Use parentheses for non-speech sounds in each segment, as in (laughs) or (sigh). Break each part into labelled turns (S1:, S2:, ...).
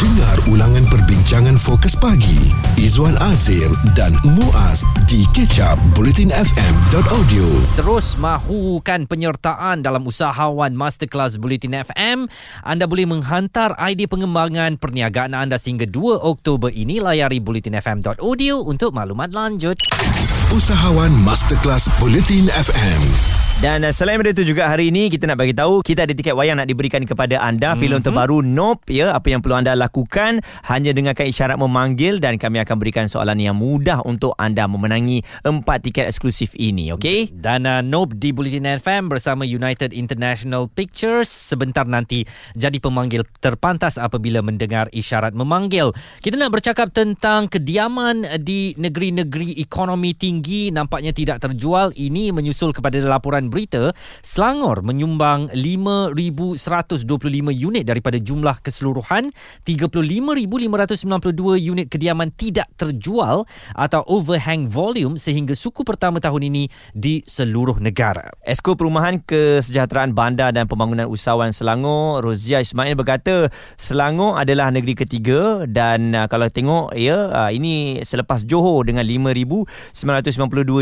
S1: Dengar ulangan perbincangan fokus pagi Izwan Azir dan Muaz di kecap bulletinfm.audio
S2: Terus mahukan penyertaan dalam usahawan Masterclass Bulletin FM. Anda boleh menghantar idea pengembangan perniagaan anda sehingga 2 Oktober ini. Layari bulletinfm.audio untuk maklumat lanjut.
S1: Usahawan Masterclass Bulletin FM
S3: Dan uh, selain daripada itu juga hari ini kita nak bagi tahu kita ada tiket wayang nak diberikan kepada anda mm-hmm. filem terbaru Nope ya apa yang perlu anda lakukan hanya dengarkan isyarat memanggil dan kami akan berikan soalan yang mudah untuk anda memenangi empat tiket eksklusif ini okey
S2: Dan uh, Nope di Bulletin FM bersama United International Pictures sebentar nanti jadi pemanggil terpantas apabila mendengar isyarat memanggil. Kita nak bercakap tentang kediaman di negeri-negeri ekonomi tinggi nampaknya tidak terjual. Ini menyusul kepada laporan berita, Selangor menyumbang 5125 unit daripada jumlah keseluruhan 35592 unit kediaman tidak terjual atau overhang volume sehingga suku pertama tahun ini di seluruh negara.
S3: Esko Perumahan Kesejahteraan Bandar dan Pembangunan Usahawan Selangor, Rozia Ismail berkata, Selangor adalah negeri ketiga dan uh, kalau tengok ya uh, ini selepas Johor dengan 5992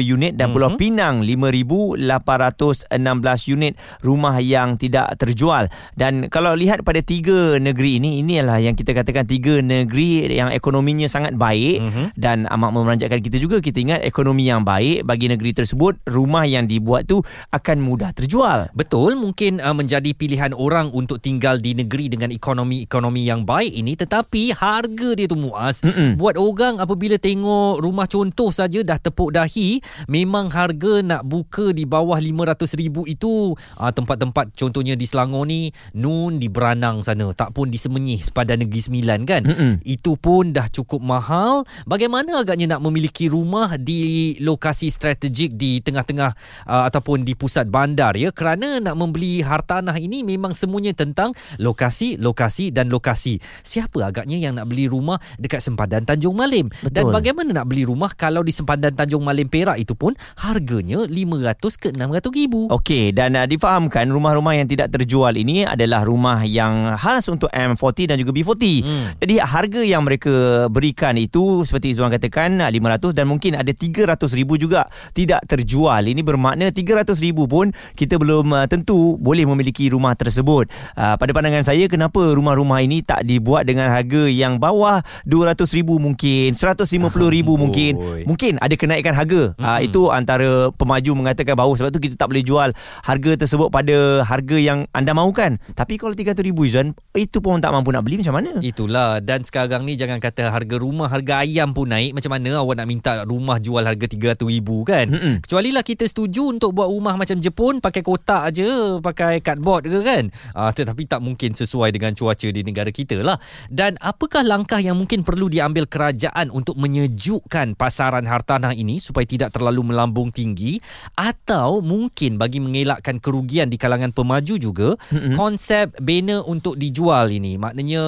S3: unit dan Pulau mm-hmm. Pinang 5800 116 unit rumah yang tidak terjual dan kalau lihat pada tiga negeri ini inilah yang kita katakan tiga negeri yang ekonominya sangat baik mm-hmm. dan amat memeranjatkan kita juga kita ingat ekonomi yang baik bagi negeri tersebut rumah yang dibuat tu akan mudah terjual
S2: betul mungkin uh, menjadi pilihan orang untuk tinggal di negeri dengan ekonomi-ekonomi yang baik ini tetapi harga dia tu muas
S3: Mm-mm.
S2: buat orang apabila tengok rumah contoh saja dah tepuk dahi memang harga nak buka di bawah RM500,000 itu uh, tempat-tempat contohnya di Selangor ni, Nun di Beranang sana, tak pun di Semenyih sepadan Negeri Sembilan kan.
S3: Mm-mm.
S2: Itu pun dah cukup mahal. Bagaimana agaknya nak memiliki rumah di lokasi strategik di tengah-tengah uh, ataupun di pusat bandar ya kerana nak membeli hartanah ini memang semuanya tentang lokasi, lokasi dan lokasi. Siapa agaknya yang nak beli rumah dekat sempadan Tanjung Malim?
S3: Betul.
S2: Dan bagaimana nak beli rumah kalau di sempadan Tanjung Malim Perak itu pun harganya 500 ke 600 ribu.
S3: Okey dan uh, difahamkan rumah-rumah yang tidak terjual ini adalah rumah yang khas untuk M40 dan juga B40.
S2: Hmm.
S3: Jadi harga yang mereka berikan itu seperti Izwan katakan uh, 500 dan mungkin ada 300 ribu juga tidak terjual. Ini bermakna 300 ribu pun kita belum uh, tentu boleh memiliki rumah tersebut. Uh, pada pandangan saya kenapa rumah-rumah ini tak dibuat dengan harga yang bawah 200 ribu mungkin 150 ribu mungkin
S2: Amboi.
S3: mungkin ada kenaikan harga. Mm-hmm. Uh, itu antara pemaju mengatakan bahawa sebab tu kita tak boleh jual harga tersebut pada harga yang anda mahukan. Tapi kalau 300 ribu Izwan itu pun tak mampu nak beli macam mana?
S2: Itulah dan sekarang ni jangan kata harga rumah harga ayam pun naik macam mana awak nak minta rumah jual harga 300 ribu kan
S3: Mm-mm.
S2: kecuali lah kita setuju untuk buat rumah macam Jepun pakai kotak aje pakai cardboard ke kan ah, tetapi tak mungkin sesuai dengan cuaca di negara kita lah dan apakah langkah yang mungkin perlu diambil kerajaan untuk menyejukkan pasaran hartanah ini supaya tidak terlalu melambung tinggi atau mungkin bagi mengelakkan kerugian di kalangan pemaju juga
S3: Mm-mm.
S2: konsep bena untuk dijual ini. Maknanya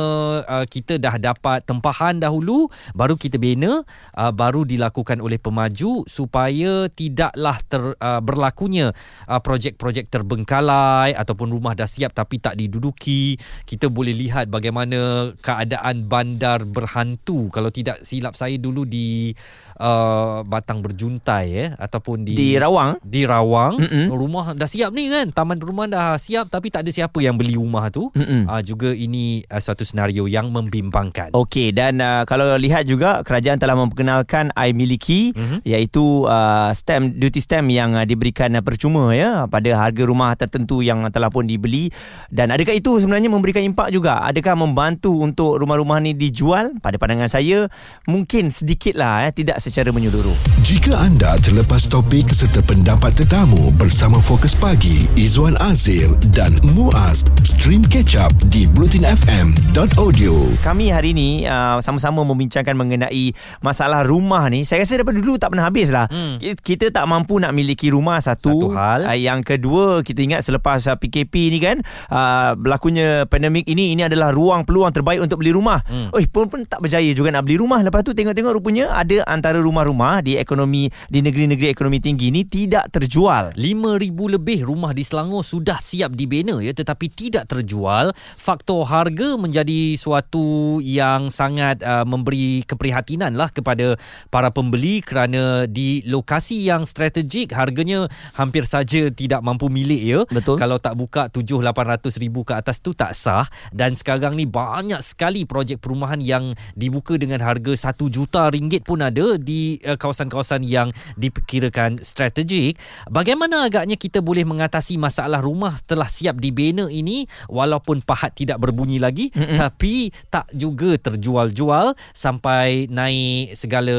S2: uh, kita dah dapat tempahan dahulu baru kita bena uh, baru dilakukan oleh pemaju supaya tidaklah ter, uh, berlakunya uh, projek-projek terbengkalai ataupun rumah dah siap tapi tak diduduki. Kita boleh lihat bagaimana keadaan bandar berhantu. Kalau tidak silap saya dulu di uh, Batang Berjuntai eh ataupun di
S3: Di Rawang
S2: di Rawang
S3: Mm-mm.
S2: rumah dah siap ni kan taman rumah dah siap tapi tak ada siapa yang beli rumah tu
S3: Mm-mm.
S2: uh, juga ini uh, satu senario yang membimbangkan
S3: Okey dan uh, kalau lihat juga kerajaan telah memperkenalkan I miliki
S2: Mhm.
S3: mm-hmm. iaitu uh, stamp duty stamp yang uh, diberikan uh, percuma ya pada harga rumah tertentu yang telah pun dibeli dan adakah itu sebenarnya memberikan impak juga adakah membantu untuk rumah-rumah ni dijual pada pandangan saya mungkin sedikitlah eh tidak secara menyeluruh
S1: Jika anda terlepas topik serta pendapat tetamu bersama Fokus Pagi Izwan Azir dan Muaz stream catch up di bulletinfm.audio
S3: kami hari ini uh, sama-sama membincangkan mengenai masalah rumah ni. Saya rasa daripada dulu tak pernah habis lah.
S2: Hmm.
S3: Kita tak mampu nak miliki rumah satu.
S2: Satu hal.
S3: Uh, yang kedua, kita ingat selepas uh, PKP ni kan, uh, berlakunya pandemik ini, ini adalah ruang peluang terbaik untuk beli rumah.
S2: Hmm.
S3: Oh, pun pun tak berjaya juga nak beli rumah. Lepas tu tengok-tengok rupanya ada antara rumah-rumah di ekonomi di negeri-negeri ekonomi tinggi ni tidak terjual.
S2: 5,000 lebih rumah di Selangor sudah siap dibina ya tetapi tidak terjual. Faktor harga menjadi suatu yang sangat uh, memberi keprihatinan lah kepada para pembeli kerana di lokasi yang strategik harganya hampir saja tidak mampu milik ya.
S3: Betul.
S2: Kalau tak buka 7-800 ribu ke atas tu tak sah dan sekarang ni banyak sekali projek perumahan yang dibuka dengan harga 1 juta ringgit pun ada di uh, kawasan-kawasan yang diperkirakan strategik. Bagaimana agaknya kita boleh mengatasi masalah rumah telah siap dibina ini walaupun pahat tidak berbunyi lagi mm-hmm. tapi tak juga terjual-jual sampai naik segala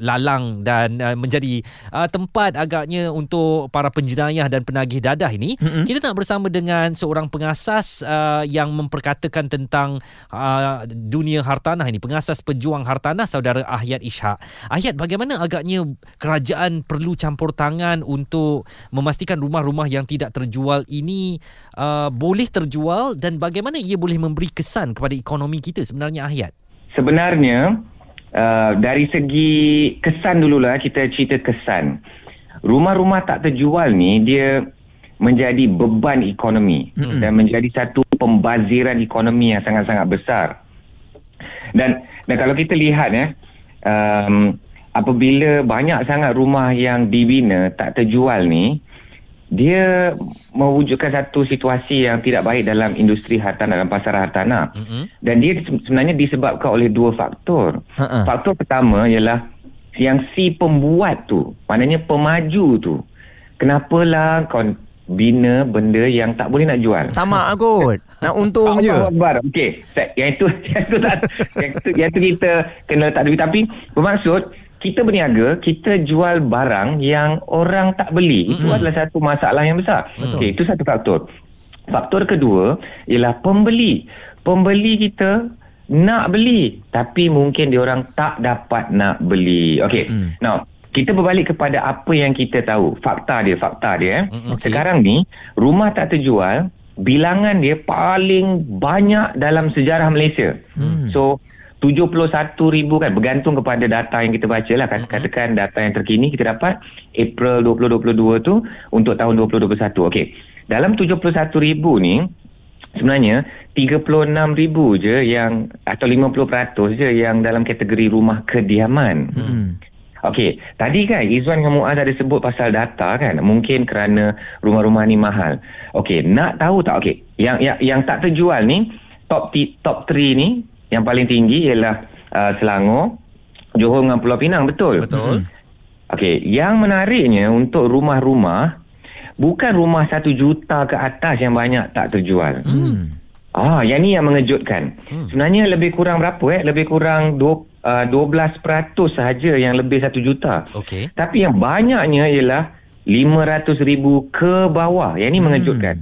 S2: lalang dan uh, menjadi uh, tempat agaknya untuk para penjenayah dan penagih dadah ini. Mm-hmm. Kita nak bersama dengan seorang pengasas uh, yang memperkatakan tentang uh, dunia hartanah ini, pengasas pejuang hartanah saudara Ahyat Ishak. Ahyat bagaimana agaknya kerajaan perlu campur tangan untuk memastikan rumah-rumah yang tidak terjual ini uh, boleh terjual dan bagaimana ia boleh memberi kesan kepada ekonomi kita sebenarnya Ahyat?
S4: Sebenarnya uh, dari segi kesan dululah kita cerita kesan. Rumah-rumah tak terjual ni dia menjadi beban ekonomi hmm. dan menjadi satu pembaziran ekonomi yang sangat-sangat besar. Dan dan kalau kita lihat ya um, apabila banyak sangat rumah yang dibina tak terjual ni dia mewujudkan satu situasi yang tidak baik dalam industri hartanah dalam pasar hartanah mm-hmm. dan dia sebenarnya disebabkan oleh dua faktor. Uh-uh. Faktor pertama ialah yang si pembuat tu, maknanya pemaju tu. Kenapalah kau bina benda yang tak boleh nak jual.
S3: Sama kot. nak untung je.
S4: Akbar. Okey. Yang itu (laughs) yang itu tak yang itu, yang itu kita kena tak duit tapi bermaksud kita berniaga, kita jual barang yang orang tak beli. Itu mm-hmm. adalah satu masalah yang besar. Okey, itu satu faktor. Faktor kedua ialah pembeli. Pembeli kita nak beli tapi mungkin dia orang tak dapat nak beli. Okey. Mm. Now, kita berbalik kepada apa yang kita tahu. Fakta dia, fakta dia. Eh. Okay. Sekarang ni, rumah tak terjual, bilangan dia paling banyak dalam sejarah Malaysia. Mm. So, 71 ribu kan bergantung kepada data yang kita baca lah kan. katakan data yang terkini kita dapat April 2022 tu untuk tahun 2021 okey dalam 71 ribu ni sebenarnya 36 ribu je yang atau 50% je yang dalam kategori rumah kediaman hmm. Okey, tadi kan Izwan dengan Muaz ada sebut pasal data kan. Mungkin kerana rumah-rumah ni mahal. Okey, nak tahu tak? Okey, yang yang yang tak terjual ni top t- top 3 ni yang paling tinggi ialah uh, Selangor, Johor dengan Pulau Pinang, betul?
S2: Betul.
S4: Okey, yang menariknya untuk rumah-rumah bukan rumah satu juta ke atas yang banyak tak terjual. Hmm. Ah, yang ni yang mengejutkan. Hmm. Sebenarnya lebih kurang berapa eh? Lebih kurang dua, uh, 12% sahaja yang lebih satu juta.
S2: Okey.
S4: Tapi yang banyaknya ialah 500 ribu ke bawah. Yang ni hmm. mengejutkan.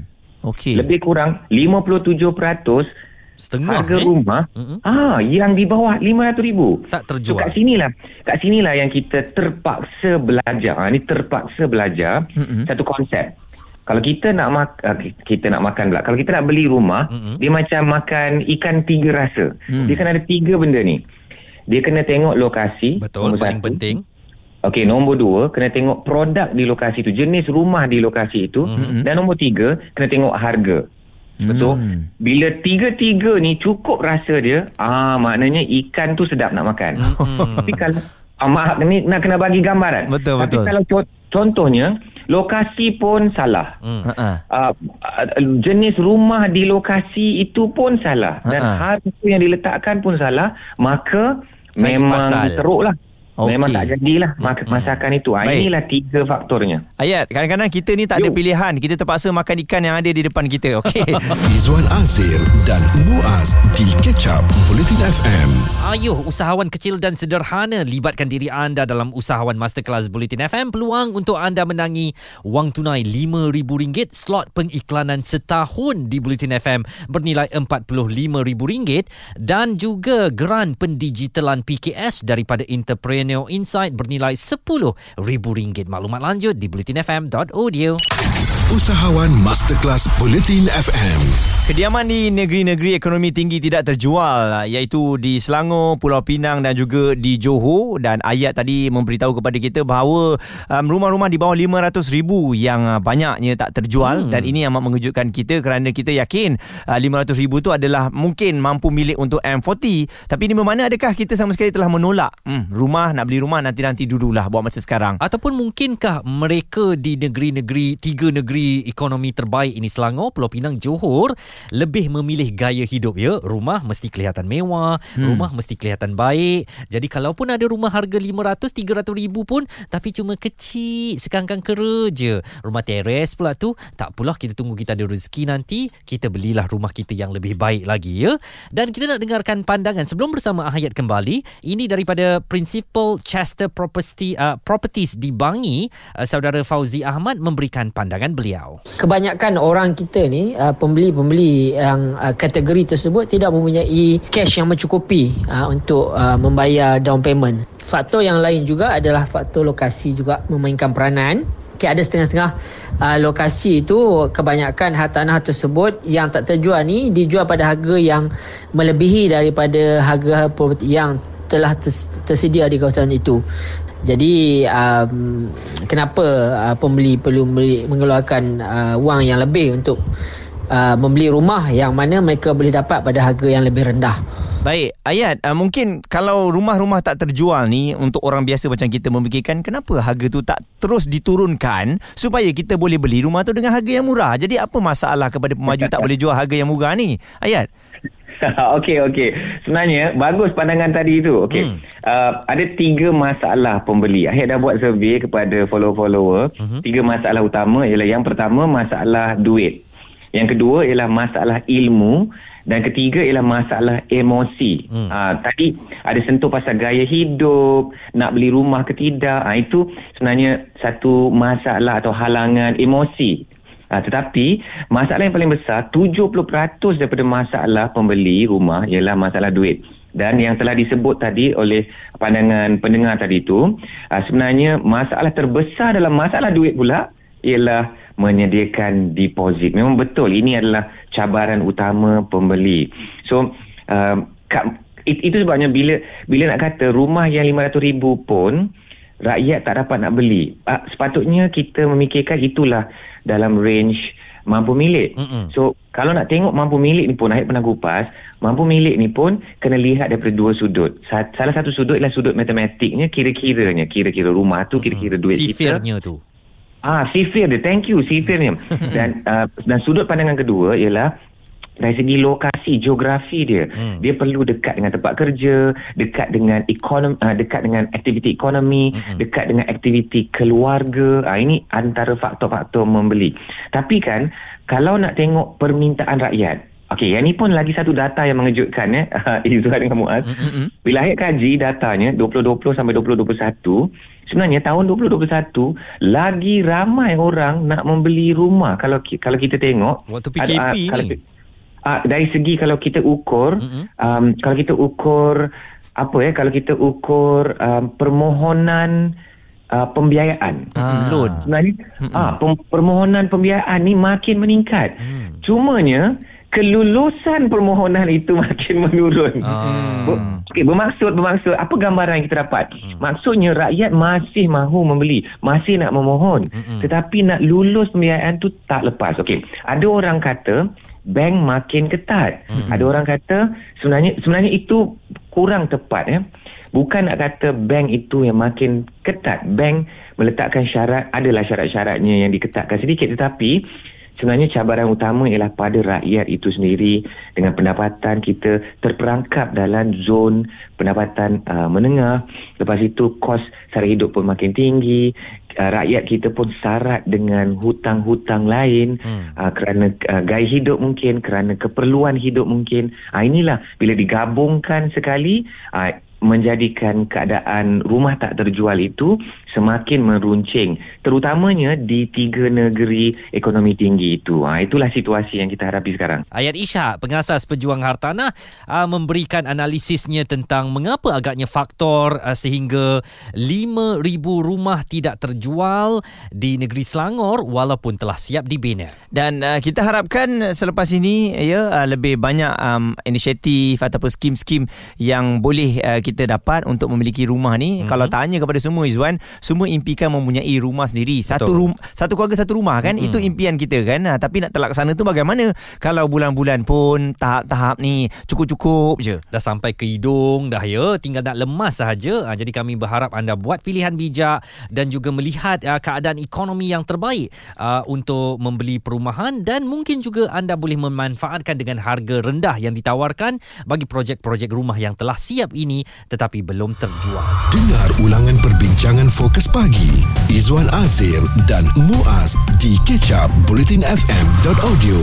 S3: Okey.
S4: Lebih kurang 57%
S2: Setengah
S4: harga
S2: eh?
S4: rumah mm-hmm. ah yang di bawah 500 ribu
S2: tak terjual.
S4: So, kat sinilah kat sinilah yang kita terpaksa belajar. Ha, ni terpaksa belajar mm-hmm. satu konsep. Kalau kita nak mak uh, kita nak makan pula. Kalau kita nak beli rumah, mm-hmm. dia macam makan ikan tiga rasa. Mm. Dia kan ada tiga benda ni. Dia kena tengok lokasi.
S2: Betul, paling satu. penting.
S4: Okey, nombor dua, kena tengok produk di lokasi itu, jenis rumah di lokasi itu. Mm-hmm. Dan nombor tiga, kena tengok harga. Betul. Hmm. Bila tiga-tiga ni cukup rasa dia, ah maknanya ikan tu sedap nak makan. Hmm. Tapi kalau ah, mak ni nak kena bagi gambaran.
S3: Betul
S4: Tapi
S3: betul.
S4: kalau co- contohnya lokasi pun salah. Hmm. Uh, jenis rumah di lokasi itu pun salah dan harga yang diletakkan pun salah, maka Cari memang teruklah. Okay. Memang tak jadilah hmm. masakan itu. Ha, inilah tiga faktornya.
S3: Ayat, kadang-kadang kita ni tak Yo. ada pilihan. Kita terpaksa makan ikan yang ada di depan kita. Okey. (laughs)
S1: Izwan Azir dan Muaz di Catch Up Bulletin FM.
S2: Ayuh, usahawan kecil dan sederhana libatkan diri anda dalam usahawan masterclass Bulletin FM. Peluang untuk anda menangi wang tunai RM5,000 slot pengiklanan setahun di Bulletin FM bernilai RM45,000 dan juga geran pendigitalan PKS daripada Entrepreneur Neo Insight bernilai RM10,000. Maklumat lanjut di bulletinfm.audio.
S1: Usahawan Masterclass Bulletin FM.
S3: Kediaman di negeri-negeri ekonomi tinggi tidak terjual iaitu di Selangor, Pulau Pinang dan juga di Johor dan ayat tadi memberitahu kepada kita bahawa um, rumah-rumah di bawah 500 ribu yang uh, banyaknya tak terjual hmm. dan ini amat mengejutkan kita kerana kita yakin uh, 500 ribu tu adalah mungkin mampu milik untuk M40 tapi di mana adakah kita sama sekali telah menolak hmm, rumah nak beli rumah nanti-nanti dululah buat masa sekarang
S2: Ataupun mungkinkah mereka di negeri-negeri, tiga negeri ekonomi terbaik ini Selangor, Pulau Pinang, Johor lebih memilih gaya hidup ya. Rumah mesti kelihatan mewah, hmm. rumah mesti kelihatan baik. Jadi kalaupun ada rumah harga 500, 300 ribu pun tapi cuma kecil, sekangkang kera je. Rumah teres pula tu, tak pula kita tunggu kita ada rezeki nanti, kita belilah rumah kita yang lebih baik lagi ya. Dan kita nak dengarkan pandangan sebelum bersama Ahayat kembali, ini daripada Principal Chester Property uh, Properties di Bangi, uh, saudara Fauzi Ahmad memberikan pandangan beliau.
S5: Kebanyakan orang kita ni uh, pembeli-pembeli yang uh, kategori tersebut tidak mempunyai cash yang mencukupi uh, untuk uh, membayar down payment. Faktor yang lain juga adalah faktor lokasi juga memainkan peranan. Okay, ada setengah-setengah uh, lokasi itu kebanyakan hartanah tersebut yang tak terjual ni dijual pada harga yang melebihi daripada harga yang telah ters- tersedia di kawasan itu. Jadi um, kenapa uh, pembeli perlu membeli, mengeluarkan uh, wang yang lebih untuk uh, membeli rumah yang mana mereka boleh dapat pada harga yang lebih rendah.
S3: Baik, Ayat, uh, mungkin kalau rumah-rumah tak terjual ni untuk orang biasa macam kita memikirkan kenapa harga tu tak terus diturunkan supaya kita boleh beli rumah tu dengan harga yang murah. Jadi apa masalah kepada pemaju tak boleh jual harga yang murah ni? Ayat. (laughs)
S4: okey okey. Sebenarnya bagus pandangan tadi tu. Okey. Hmm. Uh, ada tiga masalah pembeli. Akhir dah buat survey kepada follow-follower. Hmm. Tiga masalah utama ialah yang pertama masalah duit. Yang kedua ialah masalah ilmu dan ketiga ialah masalah emosi. Hmm. Uh, tadi ada sentuh pasal gaya hidup, nak beli rumah ke tidak. Uh, itu sebenarnya satu masalah atau halangan emosi. Ha, tetapi masalah yang paling besar 70% daripada masalah pembeli rumah ialah masalah duit. Dan yang telah disebut tadi oleh pandangan pendengar tadi itu ha, sebenarnya masalah terbesar dalam masalah duit pula ialah menyediakan deposit. Memang betul ini adalah cabaran utama pembeli. So uh, itu sebabnya bila bila nak kata rumah yang 500 ribu pun rakyat tak dapat nak beli. Uh, sepatutnya kita memikirkan itulah dalam range mampu milik. Mm-mm. So kalau nak tengok mampu milik ni pun Ahid pernah kupas, mampu milik ni pun kena lihat daripada dua sudut. Salah satu sudut ialah sudut matematiknya kira-kiranya, kira-kira rumah tu, kira-kira duit
S2: Sifirnya
S4: kita.
S2: Sifirnya tu.
S4: Ah, sifir dia. Thank you sifirnya. (laughs) dan uh, dan sudut pandangan kedua ialah dari segi lokasi geografi dia hmm. dia perlu dekat dengan tempat kerja dekat dengan ekonomi uh, dekat dengan aktiviti ekonomi hmm. dekat dengan aktiviti keluarga uh, ini antara faktor-faktor membeli tapi kan kalau nak tengok permintaan rakyat Okey, yang ni pun lagi satu data yang mengejutkan ya, (laughs) Izzuan dengan Muaz. Mm-hmm. Bila Ayat kaji datanya 2020 sampai 2021, sebenarnya tahun 2021 lagi ramai orang nak membeli rumah kalau kalau kita tengok
S2: waktu PKP ada, ni. Kalau,
S4: uh, dari segi kalau kita ukur mm-hmm. um, kalau kita ukur apa ya kalau kita ukur um, permohonan uh, pembiayaan
S2: ah. loan
S4: sebenarnya mm-hmm. ah pem- permohonan pembiayaan ni makin meningkat mm. cumanya kelulusan permohonan itu (laughs) makin menurun. Ah. Okey, bermaksud bermaksud apa gambaran yang kita dapat? Hmm. Maksudnya rakyat masih mahu membeli, masih nak memohon, hmm. tetapi nak lulus pembiayaan tu tak lepas. Okey, ada orang kata bank makin ketat. Mm-hmm. Ada orang kata sebenarnya sebenarnya itu kurang tepat ya. Bukan nak kata bank itu yang makin ketat. Bank meletakkan syarat, adalah syarat-syaratnya yang diketatkan sedikit tetapi sebenarnya cabaran utama ialah pada rakyat itu sendiri dengan pendapatan kita terperangkap dalam zon pendapatan uh, menengah lepas itu kos sara hidup pun makin tinggi uh, rakyat kita pun syarat dengan hutang-hutang lain hmm. uh, kerana uh, gaya hidup mungkin kerana keperluan hidup mungkin uh, inilah bila digabungkan sekali uh, menjadikan keadaan rumah tak terjual itu semakin meruncing terutamanya di tiga negeri ekonomi tinggi itu ha, itulah situasi yang kita hadapi sekarang
S2: Ayat Ishak pengasas pejuang hartanah uh, memberikan analisisnya tentang mengapa agaknya faktor uh, sehingga 5000 rumah tidak terjual di negeri Selangor walaupun telah siap dibina
S3: Dan uh, kita harapkan selepas ini ya uh, lebih banyak um, inisiatif ataupun skim-skim yang boleh uh, kita dapat untuk memiliki rumah ni. Mm-hmm. Kalau tanya kepada semua Izwan, semua impikan mempunyai rumah sendiri. Satu rum, satu keluarga satu rumah kan? Mm-hmm. Itu impian kita kan. Uh, tapi nak terlaksana tu bagaimana? Kalau bulan-bulan pun tahap-tahap ni cukup-cukup je.
S2: dah sampai ke hidung dah ya tinggal nak lemas sahaja ha, jadi kami berharap anda buat pilihan bijak dan juga melihat uh, keadaan ekonomi yang terbaik uh, untuk membeli perumahan dan mungkin juga anda boleh memanfaatkan dengan harga rendah yang ditawarkan bagi projek-projek rumah yang telah siap ini tetapi belum terjual
S1: Dengar ulangan perbincangan fokus pagi. Izwan Azir dan Muaz di kecap bulletinfm.audio